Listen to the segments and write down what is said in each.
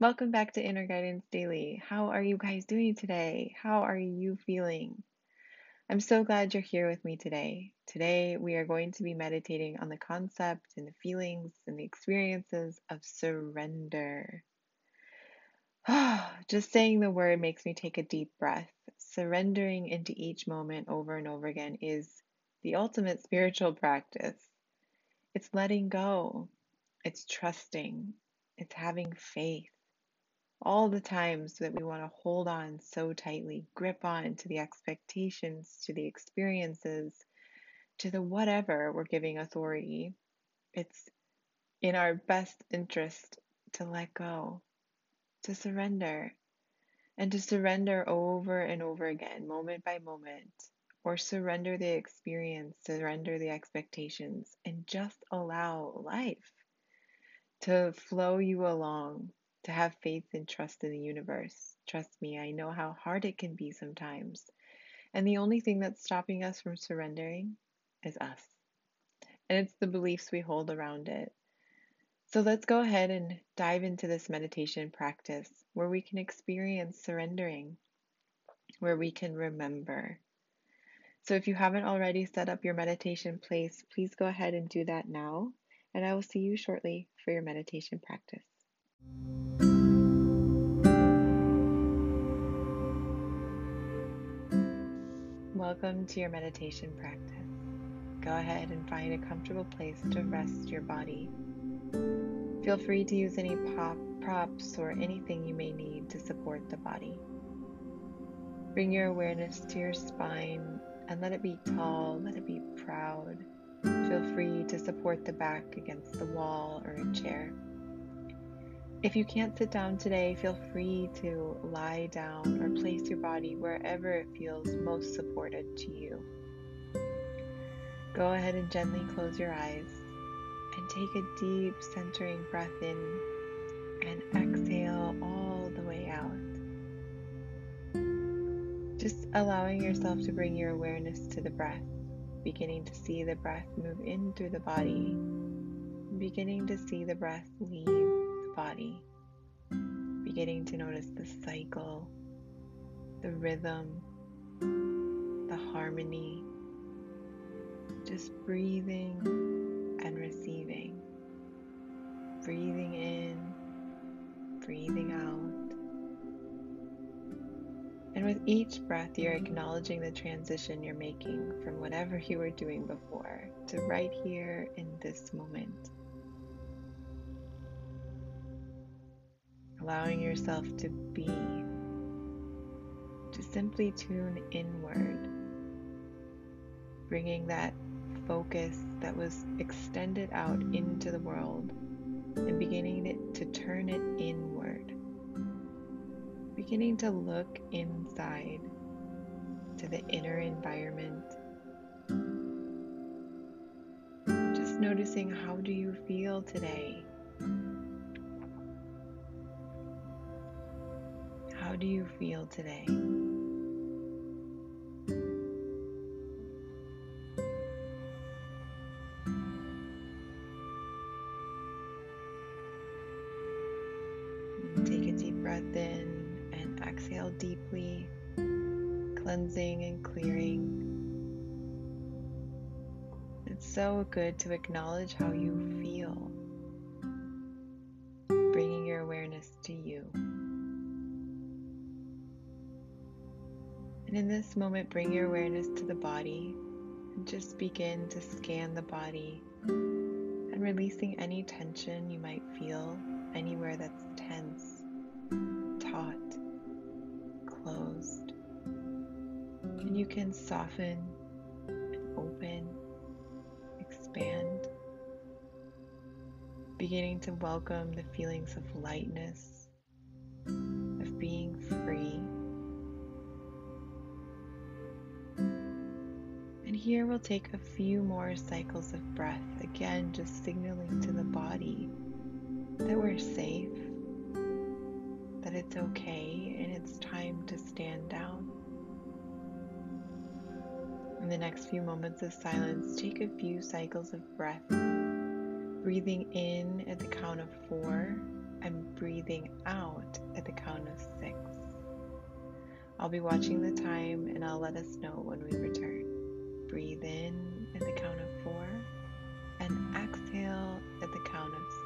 Welcome back to Inner Guidance Daily. How are you guys doing today? How are you feeling? I'm so glad you're here with me today. Today, we are going to be meditating on the concept and the feelings and the experiences of surrender. Just saying the word makes me take a deep breath. Surrendering into each moment over and over again is the ultimate spiritual practice. It's letting go, it's trusting, it's having faith. All the times that we want to hold on so tightly, grip on to the expectations, to the experiences, to the whatever we're giving authority, it's in our best interest to let go, to surrender, and to surrender over and over again, moment by moment, or surrender the experience, surrender the expectations, and just allow life to flow you along, to have faith and trust in the universe. Trust me, I know how hard it can be sometimes. And the only thing that's stopping us from surrendering is us. And it's the beliefs we hold around it. So let's go ahead and dive into this meditation practice where we can experience surrendering, where we can remember. So if you haven't already set up your meditation place, please go ahead and do that now. And I will see you shortly for your meditation practice. Welcome to your meditation practice. Go ahead and find a comfortable place to rest your body. Feel free to use any pop, props or anything you may need to support the body. Bring your awareness to your spine and let it be tall, let it be proud. Feel free to support the back against the wall or a chair. If you can't sit down today, feel free to lie down or place your body wherever it feels most supported to you. Go ahead and gently close your eyes and take a deep centering breath in and exhale all the way out. Just allowing yourself to bring your awareness to the breath, beginning to see the breath move in through the body, beginning to see the breath leave body, beginning to notice the cycle, the rhythm, the harmony, just breathing and receiving, breathing in, breathing out. And with each breath, you're acknowledging the transition you're making from whatever you were doing before to right here in this moment. Allowing yourself to be, to simply tune inward, bringing that focus that was extended out into the world and beginning it to turn it inward beginning to look inside to the inner environment. Just noticing how do you feel today? How do you feel today? Take a deep breath in and exhale deeply, cleansing and clearing. It's so good to acknowledge how you feel, this moment, bring your awareness to the body and just begin to scan the body and releasing any tension you might feel anywhere that's tense, taut closed. And you can soften and open, expand, beginning to welcome the feelings of lightness, And here we'll take a few more cycles of breath, again, just signaling to the body that we're safe that it's okay and it's time to stand down. In the next few moments of silence, take a few cycles of breath, breathing in at the count of four and breathing out at the count of six. I'll be watching the time and I'll let us know when we return. Breathe in at the count of four and exhale at the count of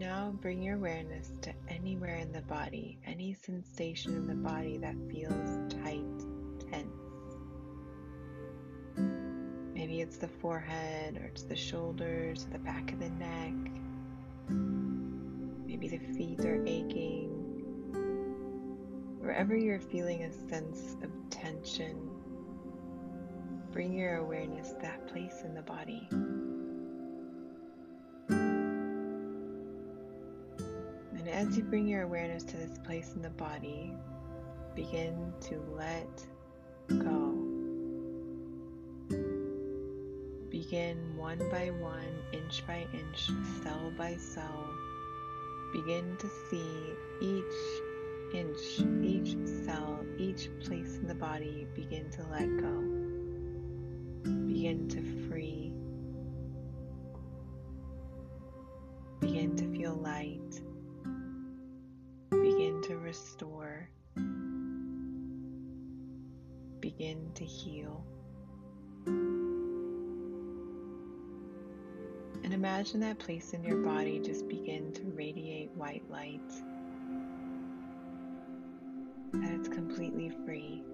now bring your awareness to anywhere in the body, any sensation in the body that feels tight, tense. Maybe it's the forehead, or it's the shoulders, or the back of the neck. Maybe the feet are aching. Wherever you're feeling a sense of tension, bring your awareness to that place in the body. As you bring your awareness to this place in the body, begin to let go. Begin one by one, inch by inch, cell by cell. Begin to see each inch, each cell, each place in the body begin to let go. Begin to free. Begin to feel light restore, begin to heal. And imagine that place in your body just begin to radiate white light. That it's completely free.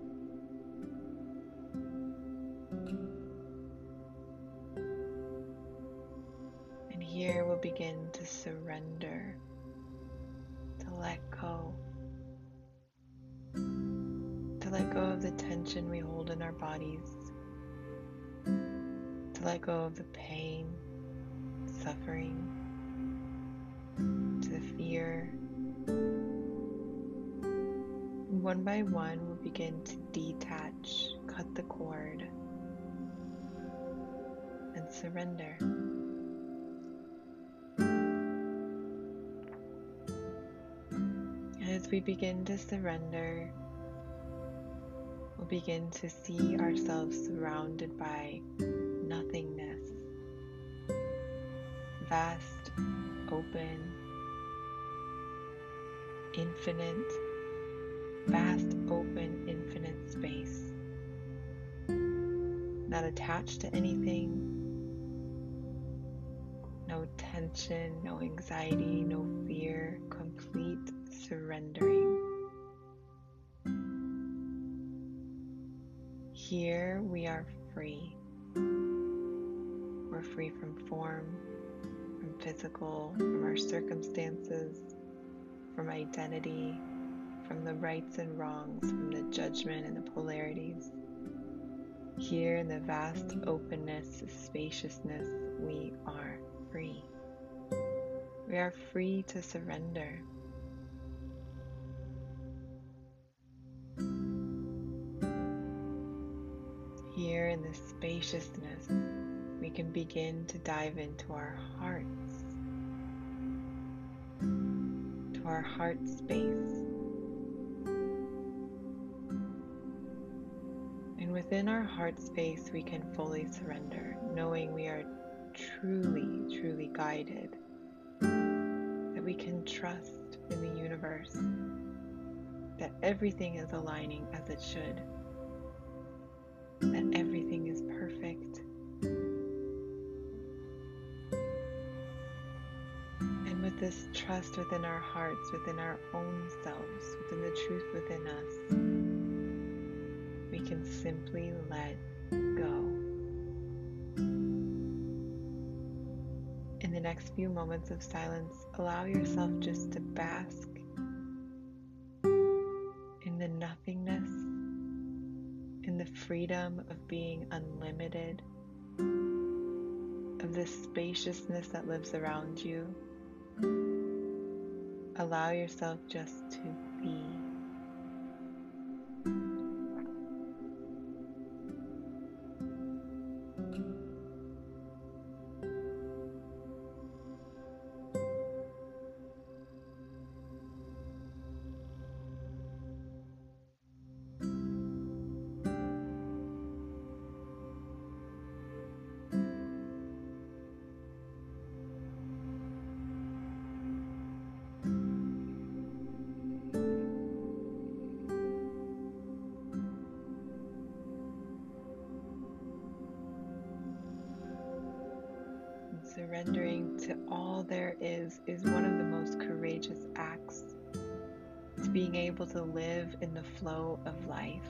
And here we'll begin to surrender, tension we hold in our bodies, to let go of the pain, suffering, to the fear. one by one, we'll begin to detach, cut the cord, and surrender. As we begin to surrender, begin to see ourselves surrounded by nothingness, vast, open, infinite, vast, open, infinite space. Not attached to anything, no tension, no anxiety, no fear, complete surrendering. Here we are free. We're free from form, from physical, from our circumstances, from identity, from the rights and wrongs, from the judgment and the polarities. Here in the vast openness, spaciousness, we are free. We are free to surrender. Here in the spaciousness, we can begin to dive into our hearts, to our heart space. And within our heart space, we can fully surrender, knowing we are truly, truly guided, that we can trust in the universe, that everything is aligning as it should that everything is perfect. And with this trust within our hearts, within our own selves, within the truth within us, we can simply let go. In the next few moments of silence, allow yourself just to bask freedom of being unlimited, of the spaciousness that lives around you. Allow yourself just to be. To all there is is one of the most courageous acts. To being able to live in the flow of life,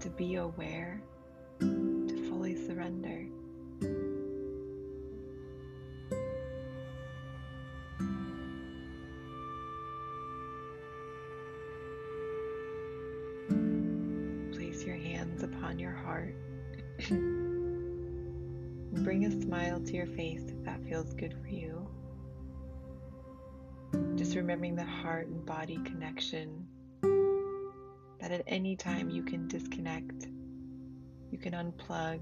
to be aware, to fully surrender. Bring a smile to your face if that feels good for you. Just remembering the heart and body connection that at any time you can disconnect, you can unplug,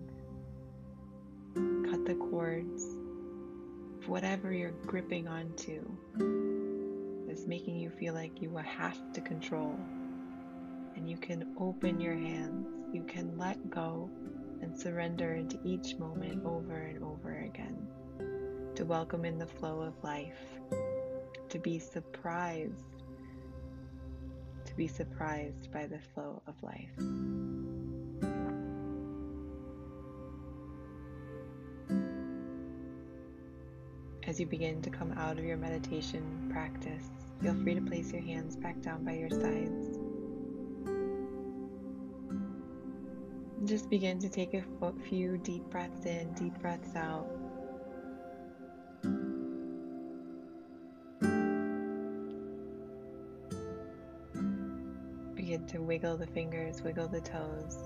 cut the cords of whatever you're gripping onto is making you feel like you have to control. And you can open your hands, you can let go and surrender into each moment over and over again. To welcome in the flow of life, to be surprised, to be surprised by the flow of life. As you begin to come out of your meditation practice, feel free to place your hands back down by your sides. Just begin to take a few deep breaths in, deep breaths out. Begin to wiggle the fingers, wiggle the toes.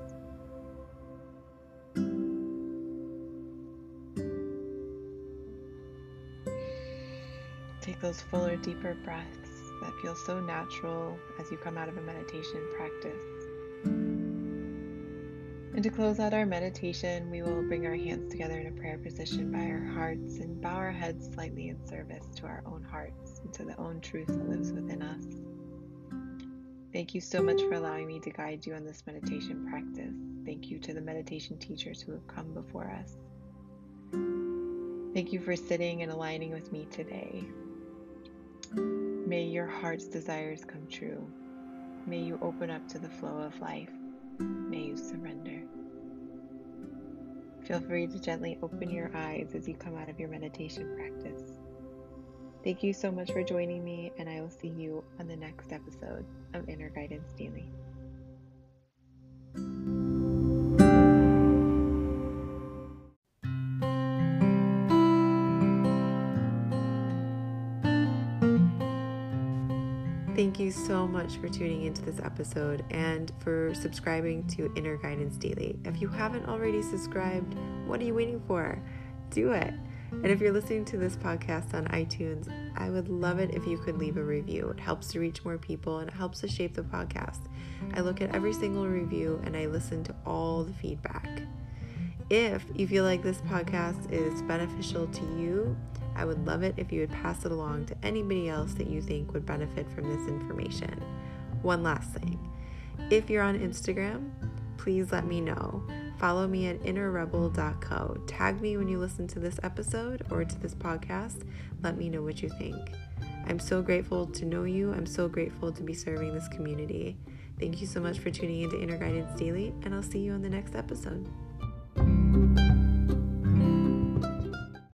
Take those fuller, deeper breaths that feel so natural as you come out of a meditation practice. And to close out our meditation, we will bring our hands together in a prayer position by our hearts and bow our heads slightly in service to our own hearts and to the own truth that lives within us. Thank you so much for allowing me to guide you on this meditation practice. Thank you to the meditation teachers who have come before us. Thank you for sitting and aligning with me today. May your heart's desires come true. May you open up to the flow of life may you surrender. Feel free to gently open your eyes as you come out of your meditation practice. Thank you so much for joining me, and I will see you on the next episode of Inner Guidance Daily. Thank you so much for tuning into this episode and for subscribing to Inner Guidance Daily. If you haven't already subscribed, what are you waiting for? Do it. And if you're listening to this podcast on iTunes, I would love it if you could leave a review. It helps to reach more people and it helps to shape the podcast. I look at every single review and I listen to all the feedback. If you feel like this podcast is beneficial to you, I would love it if you would pass it along to anybody else that you think would benefit from this information. One last thing if you're on Instagram, please let me know. Follow me at innerrebel.co. Tag me when you listen to this episode or to this podcast. Let me know what you think. I'm so grateful to know you. I'm so grateful to be serving this community. Thank you so much for tuning into Inner Guidance Daily, and I'll see you on the next episode you